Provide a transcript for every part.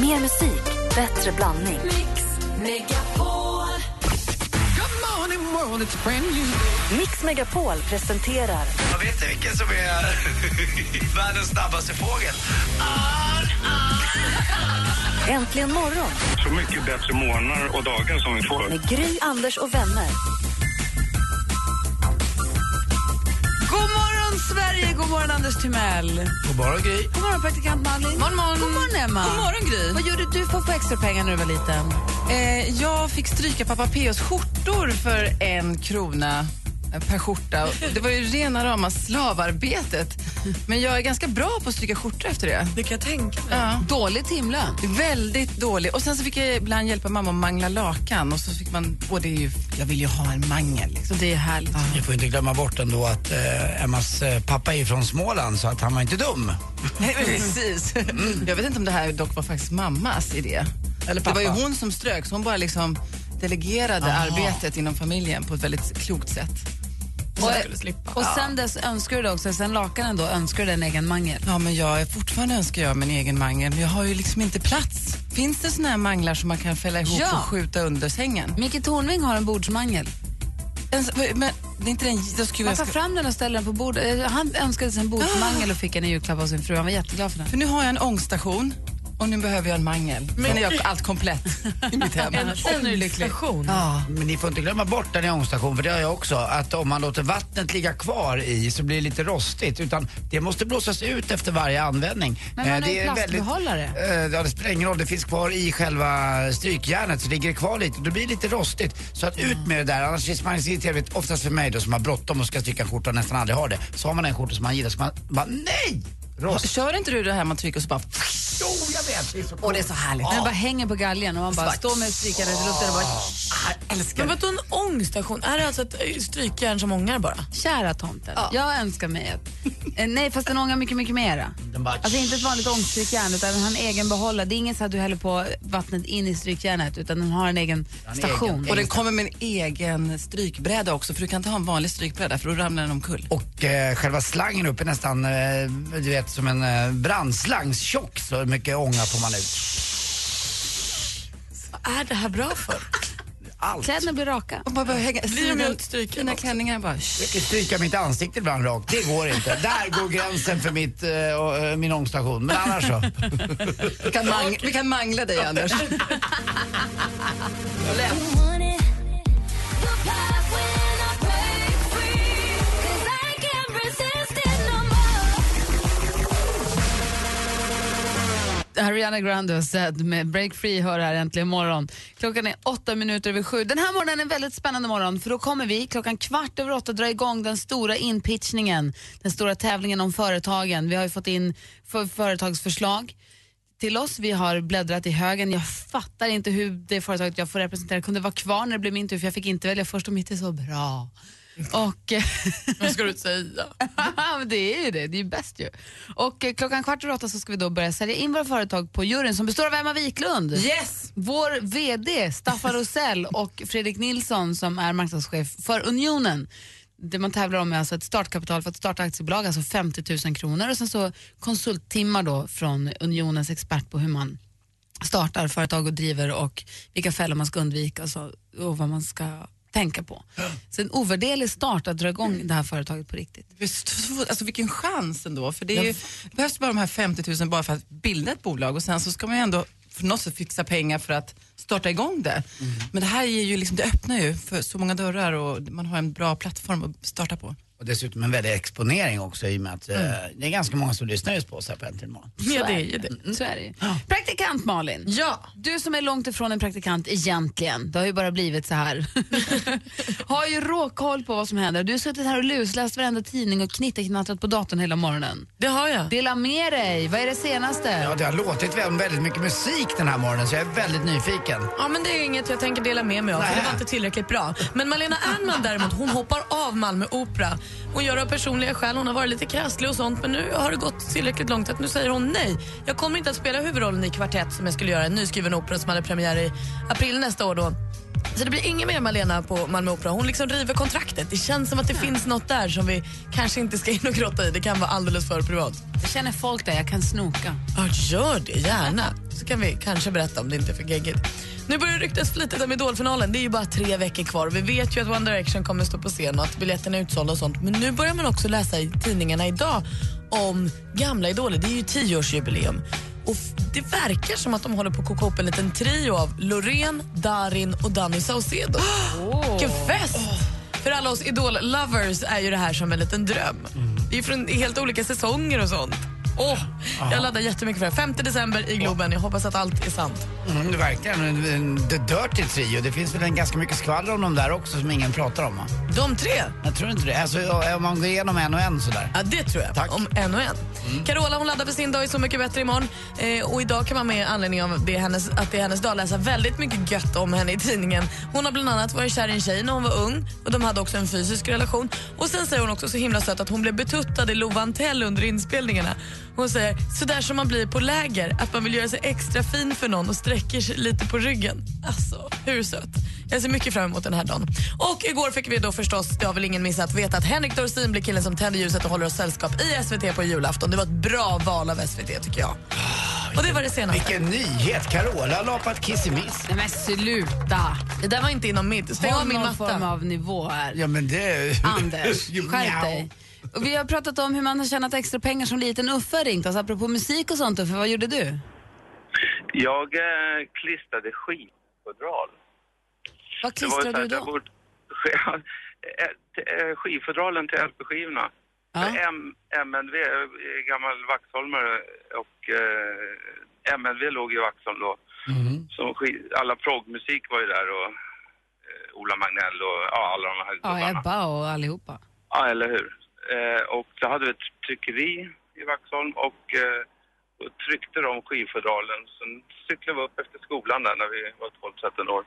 Mer musik, bättre blandning. Mix Megapol presenterar Jag vet inte vilken som är världens snabbaste fågel. Äntligen morgon Så mycket bättre morgnar och dagar som vi får. med Gry, Anders och vänner. Sverige! God morgon, Anders Timell. God morgon, Gry. God morgon, praktikant Malin. God morgon, God morgon Emma. God morgon, Gry. Vad gjorde du för att få extra pengar när du var liten? Eh, jag fick stryka pappa P.O.s skjortor för en krona per skjorta. Det var ju rena rama slavarbetet. Men jag är ganska bra på att stryka skjortor efter det. Det kan jag tänka mig. Ja. Dålig timlön. Väldigt dålig. Och sen så fick jag ibland hjälpa mamma att mangla lakan. Och så fick man, och det är ju, jag vill ju ha en mangel. Liksom. Så det är härligt. Vi får inte glömma bort ändå att eh, Emmas eh, pappa är från Småland så att han var inte dum. Nej, Precis. Jag vet inte om det här dock var faktiskt mammas idé. Eller Det var ju pappa. hon som strök, så hon bara liksom delegerade Aha. arbetet inom familjen på ett väldigt klokt sätt. Och. Och sen dess önskar du det också, sen lakanen då, önskar du en egen mangel. Ja, men jag är fortfarande önskar jag min egen mangel, men jag har ju liksom inte plats. Finns det såna här manglar som man kan fälla ihop Ja. och skjuta under sängen? Micke Tornving har en bordsmangel. En, men det är inte den... Då skulle Man tar ska, fram den och ställer den på bordet. Eh, Han önskade sig en bordsmangel och fick en i julklapp av sin fru. Han var jätteglad för den. för nu har jag en ångstation och nu behöver jag en mangel. Men är jag allt komplett i mitt hem. En ångstation. Ja. Men ni får inte glömma bort den i ångstation, för det har jag också, att om man låter vattnet ligga kvar i så blir det lite rostigt. Utan det måste blåsas ut efter varje användning. Men man Eh, har det ju är väldigt- plastbehållare. Eh, Ja, det spelar ingen roll. Det finns kvar i själva strykjärnet så ligger det kvar lite. Då blir det lite rostigt. Så att ut med det där. Annars är man trevligt, oftast för mig då som har bråttom och ska stryka en skjorta och nästan aldrig har det. Så har man en skjorta som man gillar så man bara nej! Rost. Kör inte du det här man trycker och så bara... Jo, jag vet. Det är så Och det är så härligt. Den bara hänger på galgen och man bara står med strykjärnet i luften och bara Jag älskar Men det. vadå en ångstation? Är det alltså ett eh, strykjärn som ångar bara? Kära tomten, jag önskar mig ett. Eh, nej, fast den ångar mycket, mycket mera. Den bara, Alltså inte ett vanligt ångstrykjärn utan den har en egen behållare. Det är inget så att du häller på vattnet in i strykjärnet utan den har en egen en station. egen- Och den kommer med en egen strykbräda också för du kan inte ha en vanlig strykbräda för då ramlar den omkull. Och eh, själva slangen upp är nästan, eh, du vet, som en eh, brandslang. Tjock så mycket ånga får man ut. Vad är det här bra för? Allt. Kläderna blir raka. Och bara, bara hänga, Blir de också? klänningar bara... Jag kan stryka mitt ansikte ibland rakt. Det går inte. Där går gränsen för mitt, eh, eh, min ångstation. Men annars så. Vi kan, mang- vi kan mangla dig Anders. Ariana Grande och Zed med Break Free hör här äntligen morgon. Klockan är åtta minuter över sju. Den här morgonen är en väldigt spännande morgon för då kommer vi klockan kvart över åtta dra igång den stora inpitchningen, den stora tävlingen om företagen. Vi har ju fått in för företagsförslag till oss. Vi har bläddrat i högen. Jag fattar inte hur det företaget jag får representera kunde vara kvar när det blev min tur för jag fick inte välja först och mitt är så bra. Och Vad ska du säga? det är ju det, det är ju bäst ju. Och eh, klockan kvart över åtta så ska vi då börja sälja in våra företag på juryn som består av Emma Wiklund, Yes! vår VD Staffan Rosell och Fredrik Nilsson som är marknadschef för Unionen. Det man tävlar om är alltså ett startkapital för att starta aktiebolag, alltså 50 000 kronor och sen så konsulttimmar då från Unionens expert på hur man startar företag och driver och vilka fällor man ska undvika och, så, och vad man ska tänka på. Så en ovärderlig start att dra igång det här företaget på riktigt. Visst, Alltså vilken chans ändå. För det, är ju, det behövs bara de här 50 000 bara för att bilda ett bolag och sen så ska man ju ändå för något sätt fixa pengar för att starta igång det. Men det här ger ju liksom, det öppnar ju för så många dörrar och man har en bra plattform att starta på. Och dessutom en väldig exponering också i och med att eh, det är ganska många som lyssnar just på oss här på Äntligen morgon. Ja, det är ju det. Så är det ju. Praktikant Malin. Ja. Du som är långt ifrån en praktikant egentligen, det har ju bara blivit så här. har ju råkoll på vad som händer. Du har suttit här och lusläst varenda tidning och knitteknattrat på datorn hela morgonen. Det har jag. Dela med dig, vad är det senaste? Ja, det har låtit väldigt, väldigt mycket musik den här morgonen så jag är väldigt nyfiken. Ja, men det är inget jag tänker dela med mig av, för det var inte tillräckligt bra. Men Malena Ernman däremot, hon hoppar av Malmö Opera. Hon gör det av personliga skäl, hon har varit lite krasslig och sånt, men nu har det gått tillräckligt långt att nu säger hon nej. Jag kommer inte att spela huvudrollen i Kvartett som jag skulle göra, en nyskriven opera som hade premiär i april nästa år då. Så det blir ingen mer Malena på Malmö Opera. Hon liksom river kontraktet. Det känns som att det finns något där som vi kanske inte ska in och grotta i. Det kan vara alldeles för privat. Jag känner folk där, jag kan snoka. Ja, gör det gärna. Så kan vi kanske berätta om det inte är för geggigt. Nu börjar det ryktas flitigt om Idolfinalen. Det är ju bara tre veckor kvar. Vi vet ju att One Direction kommer stå på scen och att biljetterna är utsålda och sånt. Men nu börjar man också läsa i tidningarna idag om gamla idoler. Det är ju tioårsjubileum. Och det verkar som att de håller på att koka upp en liten trio av Loreen, Darin och Danny Saucedo. Vilken fest! För alla oss Idol-lovers är ju det här som en liten dröm. Det är från helt olika säsonger och sånt. Åh, jag laddar jättemycket för det. 5 december i Globen. Jag hoppas att allt är sant. Mm, det verkligen. En- en- The Dirty Trio. Det finns väl en ganska mycket skvaller om dem där också som ingen pratar om va? De tre, Jag tror inte det. Alltså om man går igenom en och en sådär. ja, det tror jag. Tack. Om en och en. Carola hon laddar för sin dag i Så mycket bättre imorgon. Eh, och idag kan man med anledning av det hennes, att det är hennes dag läsa väldigt mycket gött om henne i tidningen. Hon har bland annat varit kär i en tjej när hon var ung och de hade också en fysisk relation. Och sen säger hon också så himla söt att hon blev betuttad i Lovantell under inspelningarna. Hon säger sådär som man blir på läger, att man vill göra sig extra fin för någon och sträcker sig lite på ryggen. Alltså, hur söt? Jag ser mycket fram emot den här dagen. Och igår fick vi då förstås, det har väl ingen missat, veta att Henrik Dorsin blir killen som tänder ljuset och håller oss sällskap i SVT på julafton. Det var ett bra val av SVT tycker jag. Och det var det senaste. Vilken nyhet! Carola la på ett kissemiss. Nej men sluta! Det där var inte inom mitt. Stäng av min någon form matta. av nivå här. Ja men det... Anders, skärp dig. Och vi har pratat om hur man har tjänat extra pengar som liten. Uffe har ringt oss apropå musik och sånt. Uffe, vad gjorde du? Jag eh, klistrade skivfodral. Vad klistrade så du då? eh, eh, Skivfodralen till LP-skivorna. Ja. M- MNV, eh, gammal Vaxholmare och eh, MNV låg i Vaxholm då. Som skiv, alla proggmusik var ju där och eh, Ola Magnell och ja, alla de här Ja, gubbarna. Ebba och allihopa. Ja, eller hur. Eh, och då hade vi ett tryckeri i Vaxholm och eh, då tryckte de skivfodralen. Sen cyklade vi upp efter skolan där när vi var 12-13 år.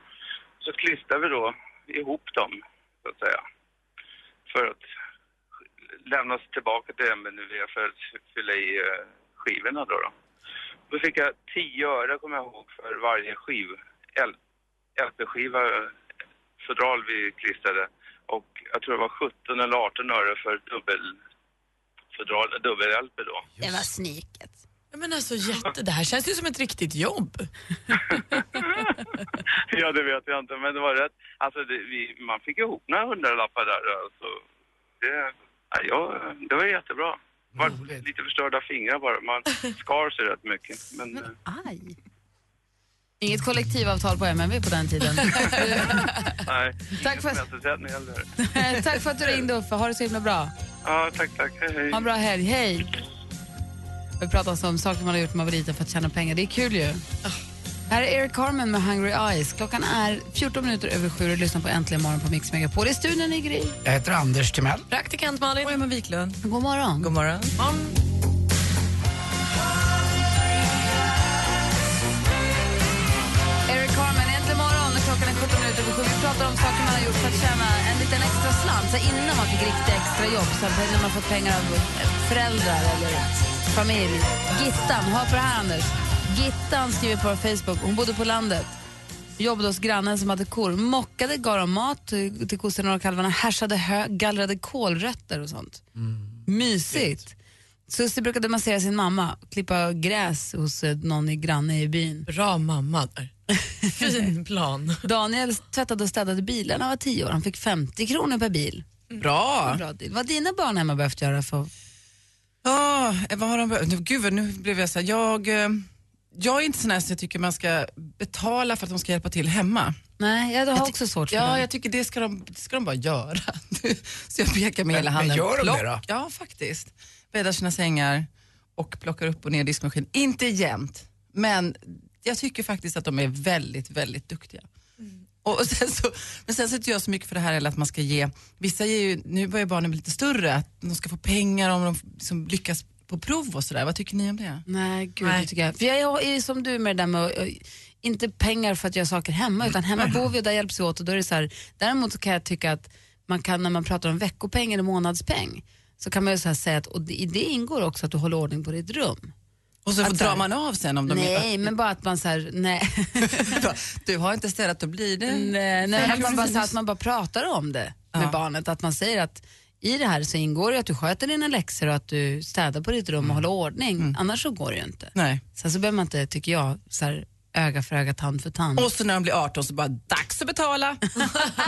Så klistrade vi då ihop dem, så att säga. För att lämnas tillbaka till MNV för att fylla i eh, skivorna då. då. Då fick jag 10 öre, kommer jag ihåg, för varje skiv, LP-skiva, eh, fodral vi klistrade. Och jag tror det var 17 eller 18 öre för dubbel, dubbel-LP då. Det var sniket. Ja, men alltså, jätte, det här känns ju som ett riktigt jobb. ja, det vet jag inte, men det var rätt. Alltså, det, vi, man fick ihop några hundralappar där. Alltså, det, ja, det var jättebra. Var lite förstörda fingrar bara. Man skar sig rätt mycket. Men, eh, Aj. Inget kollektivavtal på MNV på den tiden. nej, Tack för- heller. Tack för att du ringde Uffe. Ha det så himla bra. Ja, tack, tack. Hej, hej. Ha en bra helg. Hej! Vi pratar om saker man har gjort när man var liten för att tjäna pengar. Det är kul ju. Här är Eric Carmen med Hungry Eyes. Klockan är 14 minuter över sju och lyssnar på Äntligen morgon på Mix Megapol. I studion i Gry. Jag heter Anders Timell. Praktikant Malin. Och Emma Wiklund. God morgon. God morgon. Eric 13 minuter över sju. Vi pratar om saker man har gjort för att tjäna en liten extra slant. Så innan man fick riktigt extra jobb, så när man fått pengar av föräldrar eller familj. Gittan, hör på det här Anders. Gittan skriver på Facebook, hon bodde på landet. Jobbade hos grannen som hade kor. Mockade, gav dem mat till kossorna och kalvarna, härsade hö, gallrade kålrötter och sånt. Mm. Mysigt. Susie brukade massera sin mamma, klippa gräs hos eh, någon i granne i byn. Bra mamma där. Fin plan. Daniel tvättade och städade bilar när han var tio år. Han fick 50 kronor per bil. Bra. Bra deal. Vad har dina barn hemma behövt göra för Ja, vad har de behövt? Nu, Gud, nu blev jag så här, jag, eh, jag är inte sån här så jag tycker man ska betala för att de ska hjälpa till hemma. Nej, jag har Jag också svårt för Ja, det. jag tycker det ska de, det ska de bara göra. så jag pekar med Men- hela men handen. gör de det då? Ja, faktiskt. Bäddar sina sängar och plockar upp och ner diskmaskin. Inte jämt, men jag tycker faktiskt att de är väldigt, väldigt duktiga. Och och sen så, men sen så inte jag så mycket för det här heller att man ska ge, vissa ger ju, nu börjar barnen bli lite större, att de ska få pengar om de liksom lyckas på prov och sådär. Vad tycker ni om det? Nej, gud, Nej. Det tycker jag. För jag är som du med det där med eh, inte pengar för att göra saker hemma, utan hemma bor vi och där hjälps vi åt. Och då är det så här, däremot så kan jag tycka att man kan, när man pratar om veckopeng eller månadspeng, så kan man ju så säga att och det, i det ingår också att du håller ordning på ditt rum. Och så drar man av sen om de nej, men bara att man så här, nej. Du har inte städat, då blir det... nej, nej att man bara, så att man bara pratar om det med Ja. barnet. Att man säger att i det här så ingår det att du sköter dina läxor och att du städar på ditt rum och håller ordning. Annars så går det ju inte. Nej. Sen så behöver man inte, tycker jag, så här, öga för öga, tand för tand. Och så när de blir 18 så bara, dags att betala.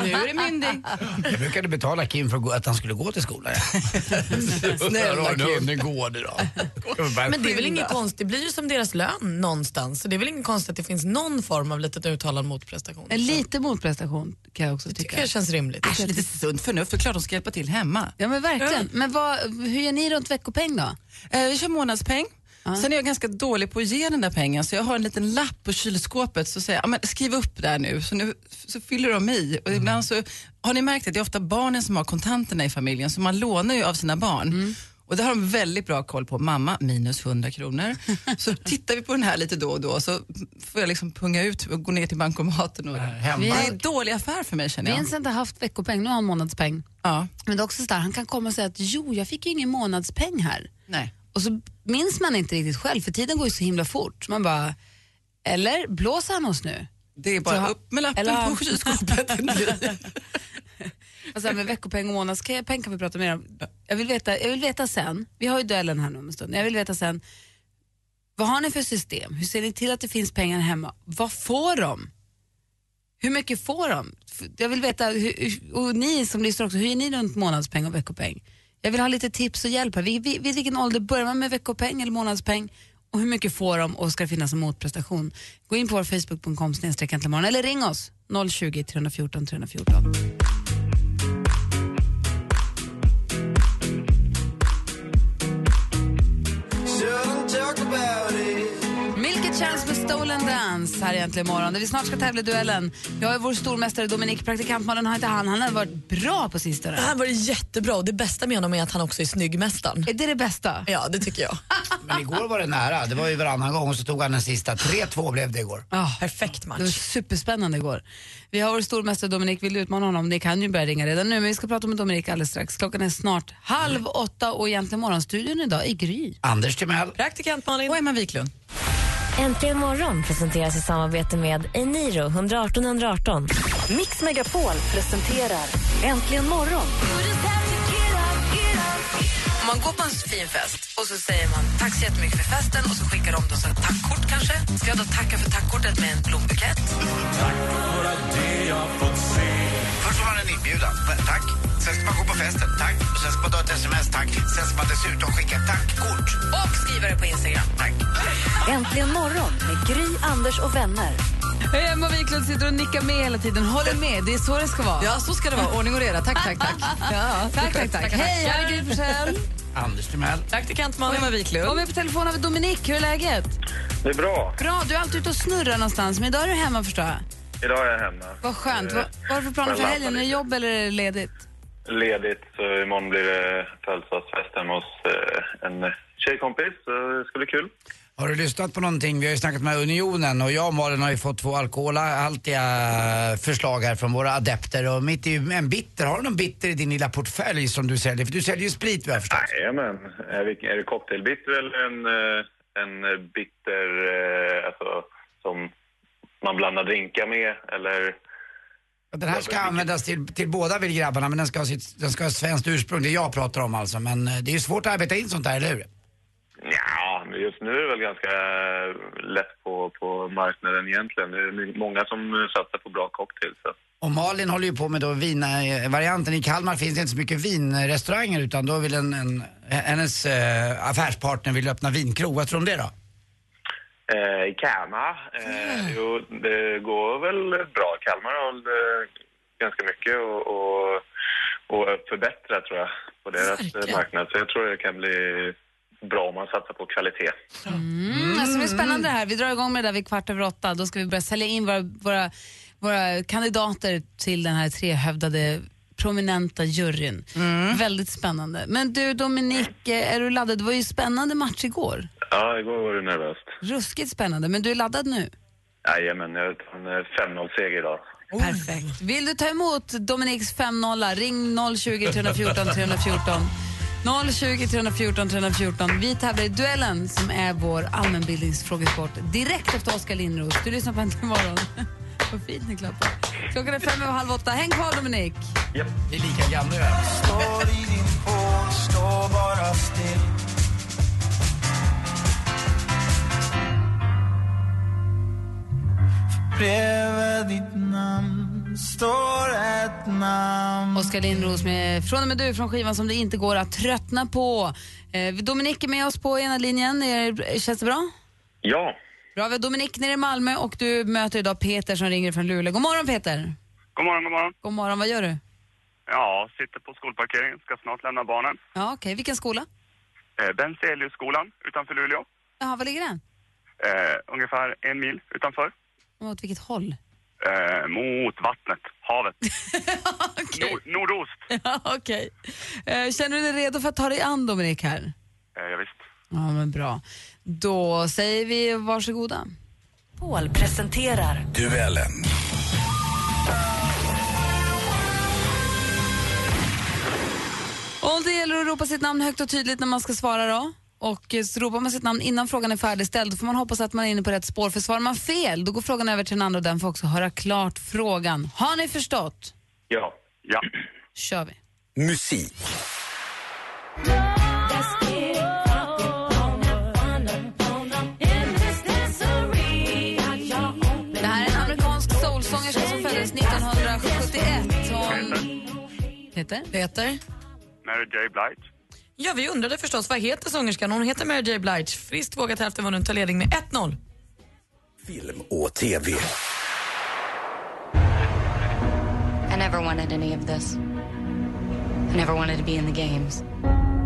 nu är det myndig. Jag brukade betala Kim för att han skulle gå till skolan. Snälla Kim. hunden går det då. Men det är väl inget konstigt, det blir ju som deras lön någonstans. Så det är väl inget konstigt att det finns någon form av litet uttalad motprestation. En lite motprestation kan jag också Det tycker tycka. jag känns rimligt. Äsch, lite sunt förnuft, det är klart de ska hjälpa till hemma. Ja men verkligen. Men vad, hur gör ni runt veckopeng då? Eh, vi kör månadspeng. Sen är jag ganska dålig på att ge den där pengen så jag har en liten lapp på kylskåpet så säger jag, "Ja, men skriv upp där nu. Så, nu, så fyller de i. Och ibland så, har ni märkt att det är ofta barnen som har kontanterna i familjen så man lånar ju av sina barn. Och det har de väldigt bra koll på. Mamma, minus 100 kronor. Så tittar vi på den här lite då och då så får jag liksom punga ut och gå ner till bankomaten. Och, Hemma. det är en dålig affär för mig känner jag. Vincent har haft veckopeng, nu har han månadspeng. Ja, Men det är också så där, han kan komma och säga att jo, jag fick ju ingen månadspeng här. nej. Och så minns man inte riktigt själv, för tiden går ju så himla fort. Man bara, eller blåser han oss nu? Det är bara Så upp med lappen eller- på kylskåpet. Alltså med veckopeng och månadspeng kan vi prata mer om. Jag vill, veta, jag vill veta sen, vi har ju duellen här nu om en stund, jag vill veta sen, vad har ni för system? Hur ser ni till att det finns pengar hemma? Vad får de? Hur mycket får de? Jag vill veta, hur, och ni som lyssnar också, hur är ni runt månadspeng och veckopeng? Jag vill ha lite tips och hjälp här. Vid, vid, vid vilken ålder börjar man med veckopeng eller månadspeng? Och hur mycket får de och ska det finnas en motprestation? Gå in på vår facebook.com eller ring oss 020 314 314. Dance här egentligen imorgon. Där vi snart ska tävla i duellen. Jag är vår stormästare Dominik, praktikantmannen har inte han. Han har varit bra på sistone. Han var jättebra och det bästa med honom är att han också är snyggmästaren. Är det det bästa? Ja, det tycker jag. Men igår var det nära. Det var ju varannan gång och så tog han den sista. 3-2 blev det igår. Ja, Perfekt det var match. superspännande igår. Vi har vår stormästare Dominik, vill du utmana honom? Ni kan ju börja ringa redan nu, men vi ska prata med Dominik alldeles strax. Klockan är snart halv åtta och egentligen morgonstudion idag i Gry. Anders Timell. Praktikant Malin. Och Emma Wiklund. Äntligen morgon presenteras i samarbete med Eniro 118 118. Mix Megapol presenterar Äntligen morgon. Om man går på en fin fest och så säger man tack så jättemycket för festen och så skickar de då så ett tackkort kanske. Ska jag då tacka för tackkortet med en blombukett? Först får man en inbjudan. Tack. Sen ska man gå på festen. Tack. Och sen ska man ta ett sms. Tack. Sen ska man dessutom skicka ett tackkort. Och skriva det på Instagram. Tack. Äntligen morgon med Gry, Anders och vänner. Hej, Emma Wiklund sitter och nickar med hela tiden. Håller med, det är så det ska vara. Ja, så ska det vara. Ordning och reda. Tack, tack, tack. Ja, tack, tack, tack. Hej, här är Gry Forssell. Anders Timell. Praktikant Och Malin. Emma Och Wiklund. med på telefon har vi Dominik. Hur är läget? Det är bra. Bra, du är alltid ute och snurrar någonstans, men idag är du hemma förstår jag. Idag är jag hemma. Vad skönt. Eh, Vad, vad har du för planer för helgen? Är det jobb eller är det ledigt? Ledigt, så imorgon blir det födelsedagsfest hemma hos eh, en tjejkompis. Så det ska bli kul. Har du lyssnat på någonting? Vi har ju snackat med Unionen och jag och Malin har ju fått två alkoholhaltiga förslag här från våra adepter och mitt ju en bitter. Har du någon bitter i din lilla portfölj som du säljer? För du säljer ju sprit vad jag har förstått. Jajamän. Är, det- är det cocktailbitter eller en, eh, en bitter eh, alltså, som man blandar drinkar med? Eller Den här ska användas till, till båda vill grabbarna men den ska, ha sitt, den ska ha svenskt ursprung. Det jag pratar om alltså. Men eh, det är ju svårt att arbeta in sånt här, eller hur? Ja, men just nu är det väl ganska lätt på, på marknaden egentligen. Det är många som satsar på bra cocktails. Och Malin håller ju på med då vinvarianten. I Kalmar finns det inte så mycket vinrestauranger utan då vill en, en, hennes eh, affärspartner vill öppna vinkrog. Vad tror du om det då? Eh, I Kalmar? Eh, Jo, det går väl bra. Kalmar har eh, ganska mycket att och, och förbättra tror jag på deras eh, Verkligen. marknad. Så jag tror det kan bli bra om man satsar på kvalitet. Mm, alltså det är spännande det här. Vi drar igång med det där vid kvart över åtta. Då ska vi börja sälja in våra, våra, våra kandidater till den här trehövdade prominenta juryn. Väldigt spännande. Men du Dominik, är du laddad? Det var ju spännande match igår. Ja, igår var det nervöst. Ruskigt spännande, men du är laddad nu? Jajamän, jag tar en eh, 5-0-seger idag. Perfekt. Vill du ta emot Dominiks 5-0, ring 020 314 314. 020 314 314. Vi tävlar i duellen som är vår allmänbildningsfrågesport direkt efter Oskar Lindros. Du lyssnar på Äntligen morgon. Vad fint ni klappar. Klockan är fem över halv åtta. Häng kvar Dominik. Vi är lika gamla. Står i din pål, stå bara still Bredvid ditt namn står ett namn Oskar Lindros med Från och med du från skivan som det inte går att tröttna på. Eh, Dominik är med oss på ena linjen. Är, känns det bra? Ja. Bra, vi har Dominik nere i Malmö och du möter idag Peter som ringer från Luleå. God morgon Peter! God morgon, god morgon. God morgon, vad gör du? Ja, sitter på skolparkeringen, ska snart lämna barnen. Ja, okej. Vilken skola? Eh, Benzeliusskolan utanför Luleå. Jaha, var ligger den? Eh, ungefär en mil utanför. Åt vilket håll? Eh, mot vattnet, havet. Okej. Nord- nordost. Ja, okej. Eh, Känner du dig redo för att ta dig an Dominik här? Eh, ja, visst. Ja, men bra. Då säger vi varsågoda. Paul presenterar Duellen. Och det gäller att ropa sitt namn högt och tydligt när man ska svara då. Och eh, så ropar man sitt namn innan frågan är färdigställd då får man hoppas att man är inne på rätt spår. För svarar man fel då går frågan över till den andra och den får också höra klart frågan. Har ni förstått? Ja. Ja. kör vi. Musik. Det här är en amerikansk soulsångerska som föddes 1971. Hon... Peter? Peter? Mary J. Blige. Ja, vi undrade förstås vad heter sångerskan? Hon heter Mary J Blige. Friskt vågat hälften vunnen tar ledning med 1-0. Film och TV. I never wanted any of this. I never wanted to be in the games.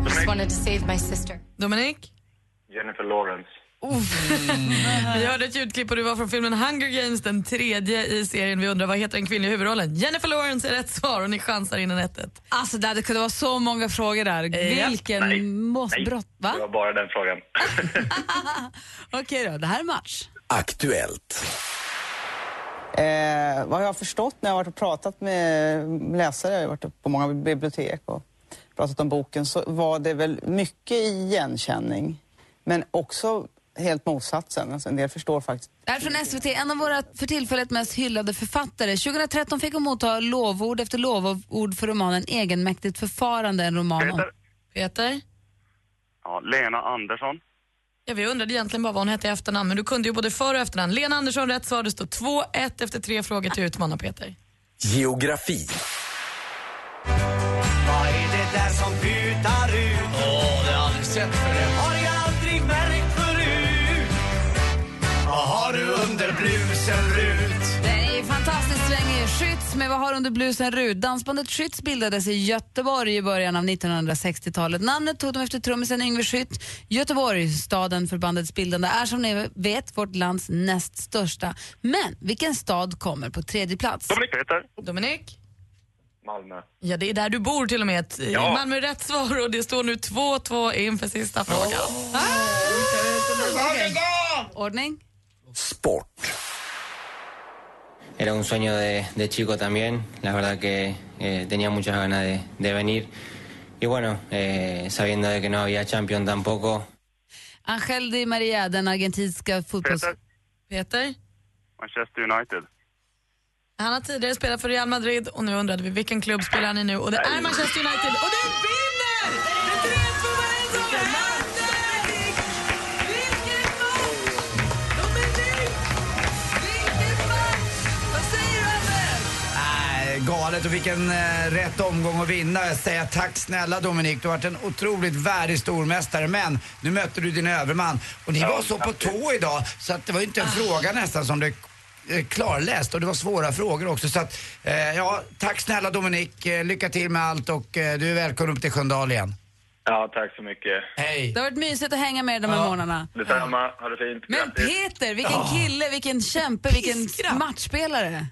I just wanted to save my sister. Dominik? Jennifer Lawrence. Vi hörde ett ljudklipp och det var från filmen Hunger Games, den tredje i serien. Vi undrar vad heter den kvinnliga huvudrollen? Jennifer Lawrence är rätt svar och ni chansar innan 1-1. Alltså det hade kunnat vara så många frågor där. Ja. Vilken Nej. måttbrott. Va? Det var bara den frågan. Okej då, det här är match. Aktuellt. Eh, vad jag har förstått när jag har varit och pratat med läsare, jag har varit på många bibliotek och pratat om boken, så var det väl mycket igenkänning. Men också helt motsatsen. Alltså, en del förstår faktiskt. Det här är från SVT, en av våra för tillfället mest hyllade författare. 2013 fick hon motta lovord efter lovord för romanen Egenmäktigt förfarande, en roman om... Peter. Peter? Ja, Lena Andersson. Ja, vi undrade egentligen bara vad hon hette i efternamn, men du kunde ju både för och efternamn. Lena Andersson, rätt svar. Det står 2-1 efter tre frågor till utmanar Peter. Geografi. Med Vad har under blusen Rud. Dansbandet Schütz bildades i Göteborg i början av 1960-talet. Namnet tog de efter trummisen Yngve Schütt. Göteborg, staden för bandets bildande, är som ni vet vårt lands näst största. Men vilken stad kommer på tredje plats? Dominik Peter. Dominik? Malmö. Ja, det är där du bor till och med. Ja. Malmö är rätt svar och det står nu 2-2 inför sista frågan. Ordning? Sport. Era un sueño de, de chico también, la verdad que eh, tenía muchas ganas de, de venir. Y bueno, eh, sabiendo de que no había Champion tampoco, Angel Di Maria, den argentinska fotbolls... Peter. Peter? Manchester United. Han har tidigare spelat för Real Madrid och nu undrade vi vilken klubb spelar han i nu och det är Manchester United och vinner! Med galet och vilken eh, rätt omgång att vinna. Jag säger tack snälla Dominik, du har varit en otroligt värdig stormästare. Men nu mötte du din överman och ni var så på tå idag så att det var ju inte en fråga nästan som du eh, klarläst och det var svåra frågor också. Så att, eh, ja, tack snälla Dominik, eh, lycka till med allt och eh, du är välkommen upp till Sköndal igen. Ja, tack så mycket. Hej! Det har varit mysigt att hänga med de här månaderna. Detsamma. Ha det fint. Men Peter, vilken kille, vilken kämpe, vilken matchspelare.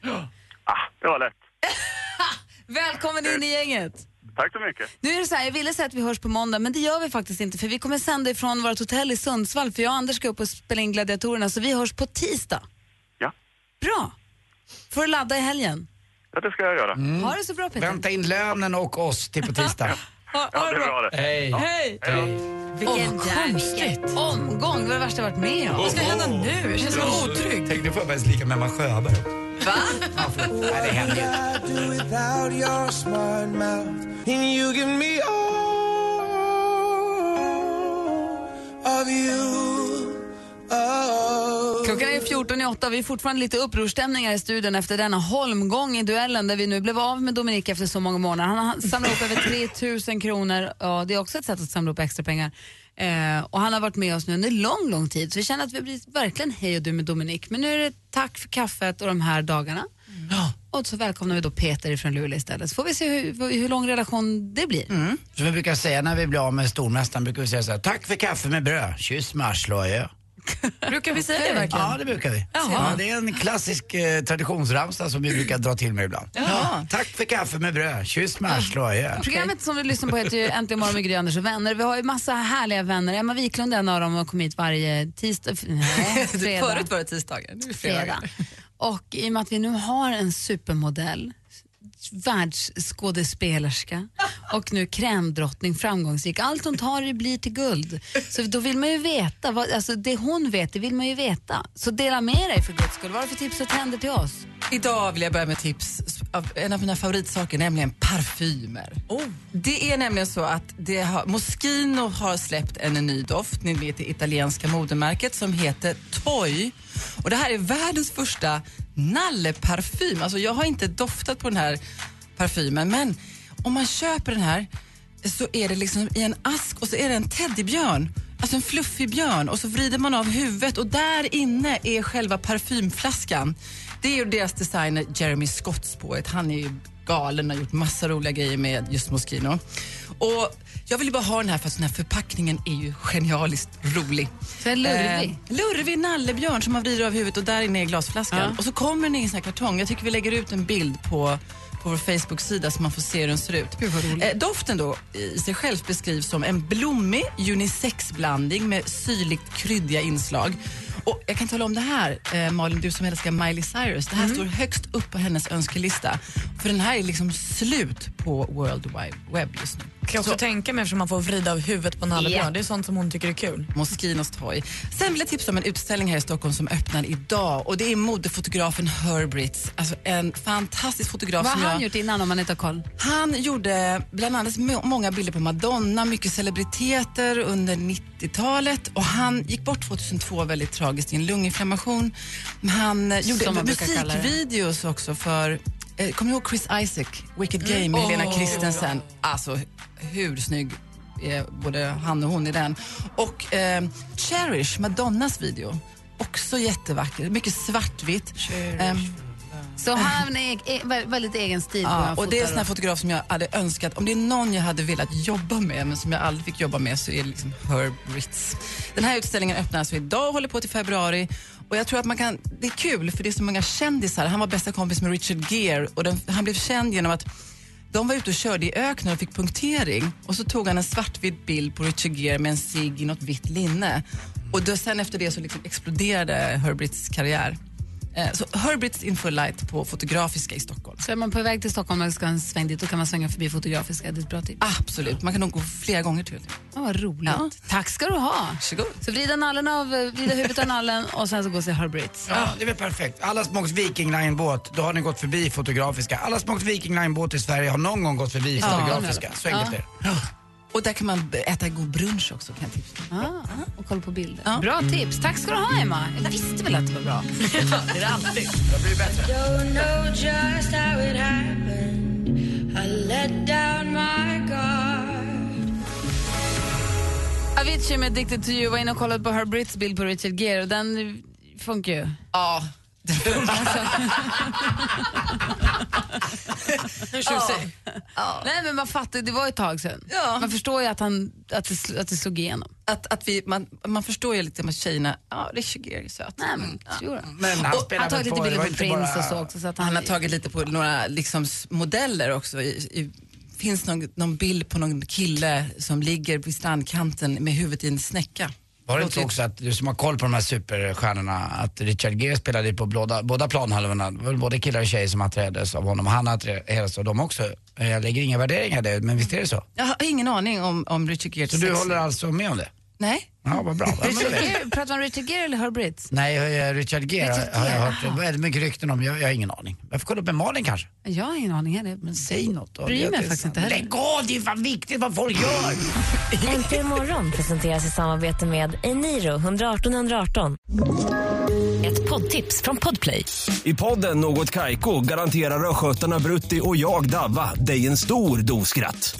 Ah, det var lätt. Välkommen in i gänget. Tack så mycket. Nu är det så här, jag ville säga att vi hörs på måndag, men det gör vi faktiskt inte för vi kommer sända ifrån vårt hotell i Sundsvall för jag och Anders ska upp och spela in Gladiatorerna så vi hörs på tisdag. Ja. Bra. Får du ladda i helgen. Ja, det ska jag göra. Ha det så bra Peter. Vänta in lönen och oss till på tisdag. Ha, Ja, ha det bra. bra det. Hej! Hej! Vilken, vilken omgång, det var det värsta jag varit med om. Vad ska hända nu? Jag känner mig otrygg. Tänk, nu får jag börja lika med Emma Sjöberg. Va? Ja, förlåt. Nej, det händer ju. without your smart mouth and you give me all of you. Oh. Klockan är 14 i 8 vi är fortfarande lite upprorstämning här i studion efter denna holmgång i duellen där vi nu blev av med Dominik efter så många månader. Han har samlat upp över 3000 kronor och det är också ett sätt att samla upp extra pengar. Eh, och han har varit med oss nu under lång, lång tid så vi känner att vi blir verkligen hej och du med Dominik. Men nu är det tack för kaffet och de här dagarna. Och så välkomnar vi då Peter från Luleå istället. Så får vi se hur, hur lång relation det blir. Som vi brukar säga när vi blir av med stormästaren, brukar vi säga så här, tack för kaffe med bröd, kyss med arsle och adjö. Brukar vi säga det verkligen? Ja, det brukar vi. Ja, det är en klassisk eh, traditionsramsa som vi brukar dra till med ibland. Jaha. Tack för kaffe med bröd, kyss med arsle och adjö. Programmet som du lyssnar på heter ju Äntligen morgon med Gry Anders och vänner. Vi har ju massa härliga vänner. Emma Wiklund är en av dem och kommer hit varje tisdag, nej, fredag. Förut var det tisdagar, nu är det fredagar. fredag. Och i och med att vi nu har en supermodell, världsskådespelerska och nu krämdrottning, framgångsrik. Allt hon tar blir till guld. Så då vill man ju veta, vad, alltså det hon vet, det vill man ju veta. Så dela med dig för guds skull. Vad har du för tips och trender till oss? Idag vill jag börja med tips av en av mina favoritsaker, nämligen parfymer. Det är nämligen så att det har, Moschino har släppt en ny doft, ni vet det italienska modemärket som heter Toy. Och det här är världens första nalleparfym. Alltså jag har inte doftat på den här parfymen men om man köper den här så är det liksom i en ask och så är det en teddybjörn. Alltså en fluffig björn och så vrider man av huvudet och där inne är själva parfymflaskan. Det är ju deras designer Jeremy Scott spåret. Han är ju galen och har gjort massa roliga grejer med just Moschino. Och jag vill bara ha den här för att den här förpackningen är ju genialiskt rolig. Så en lurvig? Eh, lurvig nallebjörn som man vrider av huvudet och där inne är glasflaskan. Ja. Och så kommer den i en sån här kartong. Jag tycker vi lägger ut en bild på på vår Facebook-sida så man får se hur den ser ut. Eh, doften då i sig själv beskrivs som en blommig unisex-blandning med syrligt kryddiga inslag. Och jag kan tala om det här, eh, Malin, du som älskar Miley Cyrus. Det här står högst upp på hennes önskelista. För den här är liksom slut på World Wide Web just nu. Kan jag också Så- tänka mig eftersom man får vrida av huvudet på en nallebjörn. Ja. Det är sånt som hon tycker är kul. Moskinos toy. Sen vill jag tipsa om en utställning här i Stockholm som öppnar idag och det är modefotografen Herbritz. Alltså en fantastisk fotograf Vad har han jag... gjort innan om man inte har koll? Han gjorde bland annat må- många bilder på Madonna, mycket celebriteter under 90-talet och han gick bort 2002 väldigt tragiskt i en lunginflammation. Han eh, gjorde Som man brukar kalla det. musikvideos också för Eh, kommer ni ihåg Chris Isaac, Wicked Game med Mm. Helena Åh. Christensen? Alltså hur snygg är både han och hon i den. Och eh, Cherish, Madonnas video. Också jättevacker, mycket svartvitt. Ehm, Så han är e- vä- väldigt egen stil Ja, och det är en sån här fotograf som jag hade önskat, om det är någon jag hade velat jobba med men som jag aldrig fick jobba med så är det liksom Herb Ritz. Den här utställningen öppnar alltså idag och håller på till februari och jag tror att man kan, det är kul för det är så många kändisar. Han var bästa kompis med Richard Gere och den, han blev känd genom att de var ute och körde i öknen och fick punktering och så tog han en svartvit bild på Richard Gere med en cigg i något vitt linne. Och då, sen efter det så liksom exploderade Herbrits karriär. Eh, Så Herbrits in full light på Fotografiska i Stockholm. Så är man på väg till Stockholm och ska en sväng dit, då kan man svänga förbi Fotografiska. Det är ett bra tips. Absolut, man kan nog gå flera gånger till. Ja, vad roligt. Tack ska du ha. Varsågod. Så vrida, nallen av, vrida huvudet av nallen och sen så gå och se Herbritz. Ja, det är väl perfekt. Alla som åkt Viking Line-båt, då har ni gått förbi Fotografiska. Alla som åkt Viking Line-båt i Sverige har någon gång gått förbi Ja. Fotografiska. Så enkelt är det. Och där kan man äta god brunch också kan jag tipsa om. Ah, och kolla på bilder. Ja. Bra tips. Tack ska du ha, Emma. Jag visste väl att det var bra. det är det alltid. Det blir bättre. Don't know just how it happened. I let down my guard. Avicii med Addicted to you var inne och kollade på Herbritz bild på Richard Gere och den funkar ju. Ja. Hur tjusig. Nej men man fattar, det var ett tag sedan. Ja. Man förstår ju att, han, att, det, att det slog igenom. Att, att vi, man, man förstår ju lite med tjejerna, ja Richard Gere är söt. Nej men, jo då. Men han Och spelar han har väl tagit på, lite bilder på Prince bara- och så också. Så att han, Han har tagit lite på några liksom, modeller också. I, i, finns någon, någon bild på någon kille som ligger vid strandkanten med huvudet i en snäcka. Var det inte också att du som har koll på de här superstjärnorna, att Richard Gere spelade på båda, båda planhalvorna. Det var både killar och tjejer som attraherades av honom och han attraherades av dem också. Jag lägger inga värderingar i det, men visst är det så? Jag har ingen aning om, om Richard Gere Så du håller alltså med om det? Nej. Ja, vad bra. Richard Gere, pratar om Richard Gere eller Herb Ritz? Nej, Richard Gere Richard har jag hört väldigt mycket rykten om. Jag, jag har ingen aning. Jag får kolla upp med Malin kanske. Jag har ingen aning heller. Men säg något då. Bryr Det- mig faktiskt inte heller. Lägg av, det är fan viktigt vad folk gör. Äntligen morgon presenteras i samarbete med Eniro 118 118. Ett poddtips från Podplay. I podden Något Kaiko garanterar östgötarna Brutti och jag, Davva, dig en stor dos skratt.